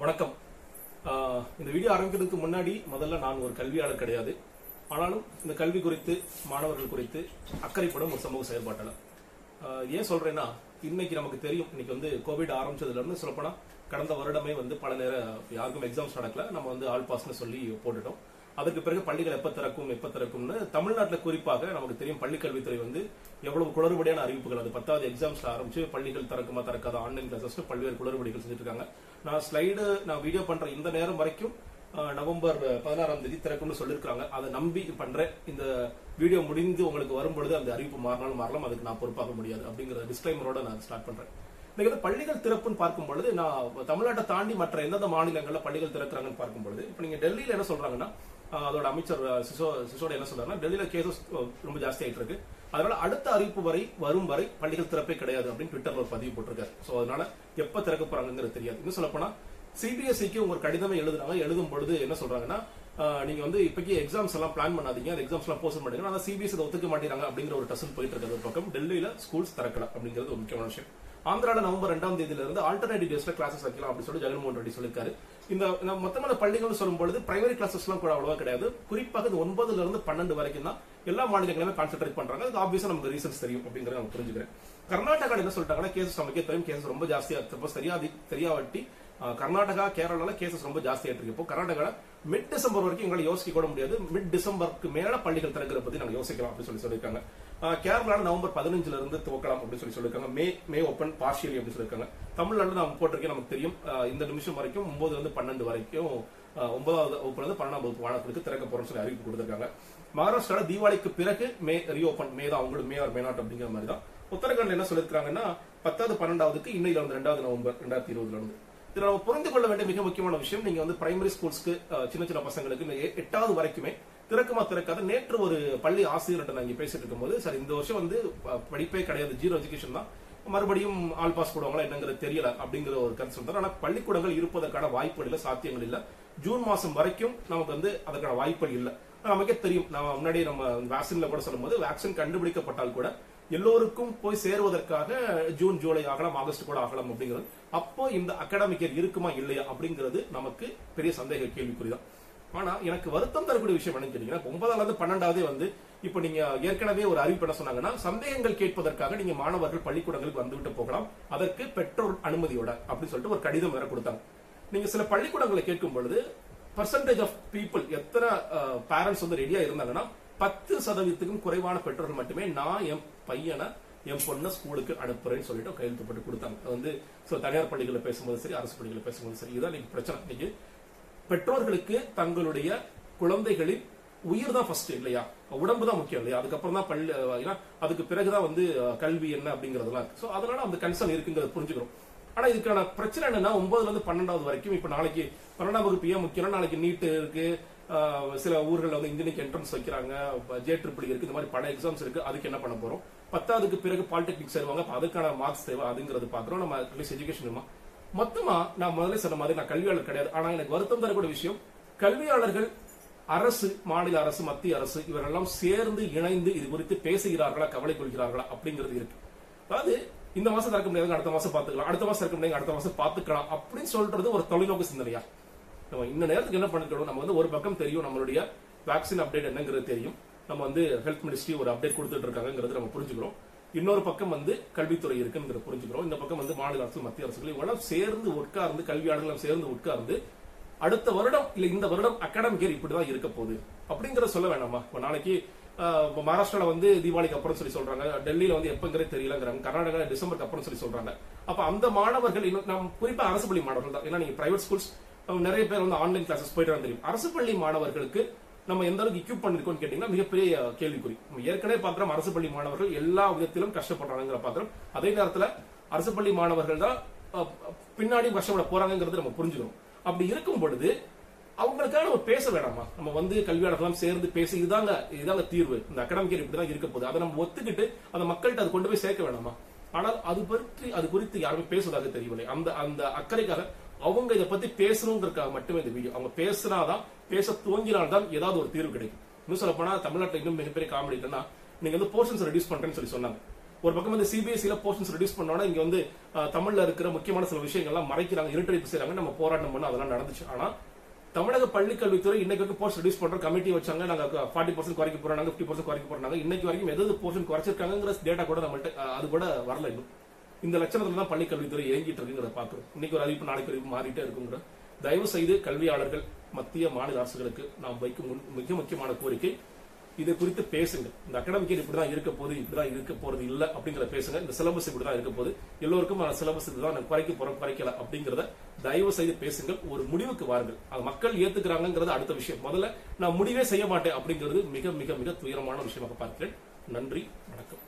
வணக்கம். இந்த வீடியோ ஆரம்பிக்கிறதுக்கு முன்னாடி முதல்ல நான் ஒரு கல்வியாளர் கிடையாது. ஆனாலும் இந்த கல்வி குறித்து மாணவர்கள் குறித்து அக்கறைப்படும் ஒரு சமூக செயல்பாட்டாளர். ஏன் சொல்றேன்னா இன்னைக்கு நமக்கு தெரியும் இன்னைக்கு வந்து கோவிட் ஆரம்பிச்சதுல இருந்து சொல்லப்போனா கடந்த வருடமே வந்து பல நேரம் யாருக்கும் எக்ஸாம்ஸ் நடக்கல. நம்ம வந்து ஆல் பாஸ்னு சொல்லி போட்டுட்டோம். அதுக்கு பிறகு பள்ளிகள் எப்ப திறக்கும் எப்ப திறக்கும்னு தமிழ்நாட்டில் குறிப்பாக நமக்கு தெரியும் பள்ளிக்கல்வித்துறை வந்து எவ்வளவு குளறுபடியான அறிவிப்புகள். அது பத்தாவது எக்ஸாம்ஸ் ஆரம்பிச்சு பள்ளிகள் திறக்குமா திறக்காத? ஆன்லைன் கிளாஸஸ் பல்வேறு குளறுபடிகள் செஞ்சுட்டு இருக்காங்க நான் ஸ்லைடு நான் வீடியோ பண்ற இந்த நேரம் வரைக்கும் நவம்பர் பதினாறாம் தேதி திறக்கும்னு சொல்லியிருக்காங்க அதை நம்பி பண்றேன் இந்த வீடியோ முடிந்து உங்களுக்கு வரும்பொழுது அந்த அறிவிப்பு மாறினாலும் மாறலாம். அதுக்கு நான் பொறுப்பாக முடியாது அப்படிங்கிற டிஸ்கிளைமரோட நான் ஸ்டார்ட் பண்றேன். இன்னைக்கு பள்ளிகள் திறப்புன்னு பார்க்கும் பொழுது நான் தமிழ்நாட்டை தாண்டி மற்ற எந்தெந்த மாநிலங்களில் பள்ளிகள் திறக்கிறாங்கன்னு பார்க்கும் பொழுது இப்போ நீங்க டெல்லியில என்ன சொல்றாங்கன்னா அதோட அமைச்சர் சிசோ சிசோட என்ன சொல்றாருன்னா டெல்லியில கேசஸ் ரொம்ப ஜாஸ்தி ஆயிட்டு இருக்கு அதனால அடுத்த அறிவிப்பு வரை வரும் வரை பள்ளிகள் திறப்பே கிடையாது அப்படின்னு ட்விட்டர்ல ஒரு பதிவு போட்டிருக்காரு. சோ அதனால எப்ப திறக்க போறாங்கிறது தெரியாது. இன்னும் சொல்ல போனா சிபிஎஸ்சிக்கு ஒரு கடிதமே எழுதுனாங்க. எழுதும் பொழுது என்ன சொல்றாங்கன்னா நீங்க வந்து இப்போக்கி எக்ஸாம்ஸ் எல்லாம் பிளான் பண்ணாதீங்க. அந்த எக்ஸாம்ஸ் எல்லாம் போஸ்ட் பண்ணுங்க ஆனா சிபிஎஸ்சி ஒத்துக்க மாட்டேங்கிறாங்க அப்படிங்கிற ஒரு டசல் போயிட்டு இருக்கிறது பக்கம் டெல்லியில ஸ்கூல்ஸ் திறக்கல அப்படிங்கிறது ஒரு முக்கியமான விஷயம். ஆந்திரால நவம்பர் ரெண்டாம் தேதியில இருந்து ஆல்டர்னேட்டிவ் டேஸ்ல கிளாஸஸ் வைக்கலாம் அப்படின்னு சொல்லி ஜெகன்மோகன் ரெட்டி சொல்லிருக்காரு இந்த மொத்தமான பள்ளிகள்னு சொல்லும் பொழுது பிரைமரி கிளாஸஸ் எல்லாம் கூட அவ்வளவா கிடையாது. குறிப்பாக இது ஒன்பதுல இருந்து பன்னெண்டு வரைக்கும் தான் எல்லா மாநிலங்களுமே கான்சென்ட்ரேட் பண்றாங்க. அது ஆப்வியஸா நமக்கு ரீசன்ஸ் தெரியும் அப்படிங்கறத நம்ம புரிஞ்சுக்கிறேன். கர்நாடகா என்ன சொல்லிட்டாங்கன்னா கேசஸ் நமக்கே தெரியும். கேசஸ் ரொம்ப ஜாஸ்தியா இருக்கப்போ தெரியாது தெரியாவட்டி கர்நாடகா கேரளால கேசஸ் ரொம்ப ஜாஸ்தியா இருக்கு. இப்போ கர்நாடகால மிட் டிசம்பர் வரைக்கும் எங்களால யோசிக்க கூட முடியாது. மிட் டிசம்பருக்கு மேல பள்ளிகள் திறக்கிற பத்தி நாங்க யோசிக்கலாம் அப்படின்னு சொல்லி சொல்லியிருக்காங்க. கேரளால நவம்பர் பதினஞ்சுல இருந்து துவக்கலாம் அப்படின்னு சொல்லி சொல்லியிருக்காங்க. மே மே ஓப்பன் பார்ஷியலி அப்படின்னு சொல்லியிருக்காங்க. தமிழ்நாடு நான் போட்டிருக்கேன் நமக்கு தெரியும். இந்த நிமிஷம் வரைக்கும் ஒன்பதுல இருந்து பன்னெண்டு வரைக்கும் ஒன்பதாவது வகுப்புல இருந்து பன்னெண்டாம் வகுப்பு மாணவர்களுக்கு திறக்க போறோம்னு சொல்லி அறிவிப்பு கொடுத்துருக்காங்க. மகாராஷ்டிரால தீபாவளிக்கு பிறகு மே ரீஓபன் மே தான் அவங்களுக்கு மே ஆர் மே நாட் அப்படிங்கிற மாதிரி தான். உத்தரகாண்ட்ல என்ன சொல்லியிருக்காங்கன்னா பத்தாவது பன்னெண்டாவதுக்கு இன்னையில வந்து ரெண்டாவது நவம்பர் ரெண்டாயிரத்தி இருபதுல இருந்து. இதுல நம்ம புரிந்து கொள்ள வேண்டிய மிக முக்கியமான விஷயம் நீங்க வந்து பிரைமரி ஸ்கூல்ஸ்க்கு சின்ன சின்ன பசங்களுக்கு எட்டாவது வரைக்குமே திறக்குமா திறக்காத. நேற்று ஒரு பள்ளி ஆசிரியர்கிட்ட நான் இங்க பேசிட்டு இருக்கும்போது சார் இந்த வருஷம் வந்து படிப்பே கிடையாது. ஜீரோ எஜுகேஷன் தான். மறுபடியும் ஆல் பாஸ் போடுவாங்களா என்னங்கிறது தெரியல அப்படிங்கிற ஒரு கன்சர்ன் தான். ஆனா பள்ளிக்கூடங்கள் இருப்பதற்கான வாய்ப்புகள் இல்லை சாத்தியங்கள் இல்லை. ஜூன் மாசம் வரைக்கும் நமக்கு வந்து அதற்கான வாய்ப்புகள் இல்லை. நமக்கே தெரியும். நம்ம முன்னாடி நம்ம வேக்சின்ல கூட சொல்லும்போது வேக்சின் கண்டுபிடிக்கப்பட்டால் கூட எல்லோருக்கும் போய் சேருவதற்காக ஜூன் ஜூலை ஆகலாம் ஆகஸ்ட் கூட ஆகலாம் அப்படிங்கிறது. அப்போ இந்த அகாடமிக் இயர் இருக்குமா இல்லையா அப்படிங்கிறது நமக்கு பெரிய சந்தேக கேள்விக்குறிதான் ஆனா எனக்கு வருத்தம் தரக்கூடிய விஷயம் என்னன்னு கேட்டீங்கன்னா ஒன்பதாம் பன்னெண்டாவது வந்து இப்ப நீங்க ஏற்கனவே ஒரு அறிவிப்பு என்ன சொன்னாங்கன்னா சந்தேகங்கள் கேட்பதற்காக நீங்க மாணவர்கள் பள்ளிக்கூடங்களுக்கு வந்துவிட்டு போகலாம். அதற்கு பெற்றோர் அனுமதியோட அப்படின்னு சொல்லிட்டு ஒரு கடிதம் வேற கொடுத்தாங்க. நீங்க சில பள்ளிக்கூடங்களை கேட்கும் பொழுது பர்சன்டேஜ் ஆஃப் பீப்புள் எத்தனை பேரண்ட்ஸ் வந்து ரெடியா இருந்தாங்கன்னா பத்து சதவீதத்துக்கும் குறைவான பெற்றோர்கள் மட்டுமே நான் என் பையனை என் பொண்ணை ஸ்கூலுக்கு அனுப்புறேன்னு சொல்லிட்டு கையெழுத்து போட்டு கொடுத்தாங்க. வந்து ஸோ தனியார் பள்ளிகளில் பேசும்போது சரி அரசு பள்ளிகளில் பேசும்போது சரி இதுதான் இன்னைக்கு பிரச்சனை. இன்னைக்கு பெற்றோர்களுக்கு தங்களுடைய குழந்தைகளின் உயிர் தான் ஃபர்ஸ்ட் இல்லையா? உடம்பு தான் முக்கியம் இல்லையா? அதுக்கப்புறம் தான் பள்ளி ஏன்னா அதுக்கு பிறகுதான் வந்து கல்வி என்ன அப்படிங்கறதெல்லாம் இருக்கு. ஸோ அதனால அந்த கன்சர்ன் இருக்குங்கிறத புரிஞ்சுக்கிறோம். ஆனா இதுக்கான பிரச்சனை என்னன்னா ஒன்பதுல இருந்து பன்னெண்டாவது வரைக்கும் இப்ப நாளைக்கு பன்னெண்டாம் வகுப்பு ஏன் முக்கியம் நாளைக்கு நீட் இருக்கு. சில ஊர்களில் வந்து இன்ஜினியரிங் என்ட்ரன்ஸ் வைக்கிறாங்க. ஜே ட்ரிபிள் e இருக்கு. இந்த மாதிரி பல எக்ஸாம்ஸ் இருக்கு. அதுக்கு என்ன பண்ண போறோம்? பத்தாவதுக்கு பிறகு பாலிடெக்னிக் சேருவாங்க. அதுக்கான மார்க்ஸ் தேவை அதுங்கிறது பாக்குறோம் நம்ம எஜுகேஷன் மொத்தமா நான் முதல்ல சொன்ன மாதிரி நான் கல்வியாளர் கிடையாது. ஆனா எனக்கு வருத்தம் தரக்கூடிய விஷயம் கல்வியாளர்கள் அரசு மாநில அரசு மத்திய அரசு இவரெல்லாம் சேர்ந்து இணைந்து இது குறித்து பேசுகிறார்களா கவலை கொள்கிறார்களா அப்படிங்கிறது இருக்கு. அதாவது இந்த மாசம் திறக்க முடியாது அடுத்த மாசம் பாத்துக்கலாம் அடுத்த மாசம் திறக்க முடியாது அடுத்த மாசம் பாத்துக்கலாம் அப்படின்னு சொல்றது ஒரு தொலைநோக்கு சிந்தனையா? நம்ம இந்த நேரத்துக்கு என்ன பண்ணிக்கணும் நம்ம வந்து ஒரு பக்கம் தெரியும் நம்மளுடைய வேக்சின் அப்டேட் என்னங்கிறது தெரியும். நம்ம வந்து ஹெல்த் மினிஸ்ட்ரி ஒரு அப்டேட் கொடுத்துட்டு இருக்காங்கிறது நம்ம புரிஞ்சுக்கிறோம். இன்னொரு பக்கம் வந்து கல்வித்துறை இருக்குங்கிற புரிஞ்சுக்கிறோம். இந்த பக்கம் வந்து மாநில அரசு மத்திய அரசுகள் இவெல்லாம் சேர்ந்து உட்கார்ந்து கல்வியாளர்கள் சேர்ந்து உட்கார்ந்து அடுத்த வருடம் இல்ல இந்த வருடம் அகாடமிக் இயர் இப்படிதான் இருக்க போகுது. அப்படிங்கறத சொல்ல வேணாமா? இப்போ நாளைக்கு மகாராஷ்டிரால வந்து தீபாவளிக்கு அப்புறம் சொல்லி சொல்றாங்க. டெல்லியில வந்து எப்பங்கிறது தெரியலங்கிறாங்க. கர்நாடகா டிசம்பருக்கு அப்புறம் சொல்லி சொல்றாங்க. அப்ப அந்த மாணவர்கள் இன்னும் நம்ம குறிப்பா அரசு பள்ளி மாணவர்கள் தான். ஏன்னா நீங்க பிரைவேட் ஸ்கூல்ஸ் நிறைய பேர் வந்து ஆன்லைன் கிளாஸஸ் போயிட்டு தெரியும். அரசு பள்ளி மாணவர்களுக்கு நம்ம எந்த அளவுக்கு இக்யூப் பண்ணிருக்கோம்னு கேட்டீங்கன்னா மிகப்பெரிய கேள்விக்குறி. நம்ம ஏற்கனவே பாக்குறோம் அரசு பள்ளி மாணவர்கள் எல்லா விதத்திலும் கஷ்டப்படுறாங்கிற பாக்குறோம் அதே நேரத்துல அரசு பள்ளி மாணவர்கள் தான் அஹ், பின்னாடி கஷ்டப்பட போறாங்கிறது நம்ம புரிஞ்சுக்கிறோம் அப்படி இருக்கும் பொழுது அவங்களுக்காக நம்ம பேச வேணாமா? நம்ம வந்து கல்வியாளர்கள்லாம் சேர்ந்து பேசி இதுதாங்க இதுதாங்க தீர்வு. இந்த அகாடமிக் இயர் இப்படிதான் இருக்க போகுது. அதை நம்ம ஒத்துக்கிட்டு அந்த மக்கள்கிட்ட அது கொண்டு போய் சேர்க்க வேணாமா? ஆனால் அது பற்றி அது குறித்து யாருமே பேசுவதாக தெரியவில்லை. அந்த அந்த அக்கறைக்காக அவங்க இதை பத்தி பேசணுங்கிறதுக்காக மட்டுமே இந்த வீடியோ. அவங்க பேசினாதான் பேச துவங்கினால்தான் ஏதாவது ஒரு தீர்வு கிடைக்கும். இன்னும் சொல்ல போனா தமிழ்நாட்டில் இன்னும் மிகப்பெரிய காமெடி என்னன்னா நீங்க வந்து போர்ஷன்ஸ் ரெடியூஸ் பண்றேன்னு சொல்லி சொன்னாங்க. ஒரு பக்கம் வந்து சிபிஎஸ்சியில போர்ஷன்ஸ் ரெடியூஸ் பண்ணோம்னா இங்க வந்து தமிழ்ல இருக்கிற முக்கியமான சில விஷயங்கள்லாம் மறைக்கிறாங்க இருட்டடிப்பு செய்யறாங்க நம்ம போராட்டம் பண்ண அதெல்லாம் நடந்துச்சு. ஆனா தமிழக பள்ளிக்கல்வித்துறை இன்னைக்கு வரைக்கும் போர்ஷன் ரெடியூஸ் பண்ற கமிட்டி வச்சாங்க நாங்க ஃபார்ட்டி பர்சன்ட் குறைக்க போறாங்க பிப்டி பர்சன்ட் குறைக்க போறாங்க இன்னைக்கு வரைக்கும் எதாவது போர்ஷன் குறைச்சிருக்காங்கிற டேட்டா கூட நம்மள்ட்ட அது கூட வரல இன்னும். இந்த லட்சணத்துல தான் பள்ளிக் கல்வித்துறை இயங்கிட்டு இருக்குங்கிறத பாக்குறோம் இன்னைக்கு ஒரு அறிவிப்பு நாளைக்கு அறிவிப்பு மாறிட்டே இருக்குங்கிற. தயவு செய்து கல்வியாளர்கள் மத்திய மாநில அரசுகளுக்கு நாம் வைக்கும் முன்- மிக முக்கியமான கோரிக்கை இது குறித்து பேசுங்க இந்த அகடமிக்கு இயர் இப்படிதான் இருக்க போகுது இப்படிதான் இருக்க போறது இல்ல அப்படிங்கிற பேசுங்க. இந்த சிலபஸ் இப்படிதான் இருக்க போது எல்லோருக்கும் சிலபஸ் இதுதான் நான் குறைக்க போறோம் குறைக்கல அப்படிங்கறத தயவு செய்து பேசுங்கள். ஒரு முடிவுக்கு வாருங்கள். அது மக்கள் ஏத்துக்கிறாங்கிறது அடுத்த விஷயம். முதல்ல நான் முடிவே செய்ய மாட்டேன் அப்படிங்கிறது மிக மிக மிக துயரமான விஷயமாக பார்க்கிறேன். நன்றி வணக்கம்.